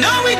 know we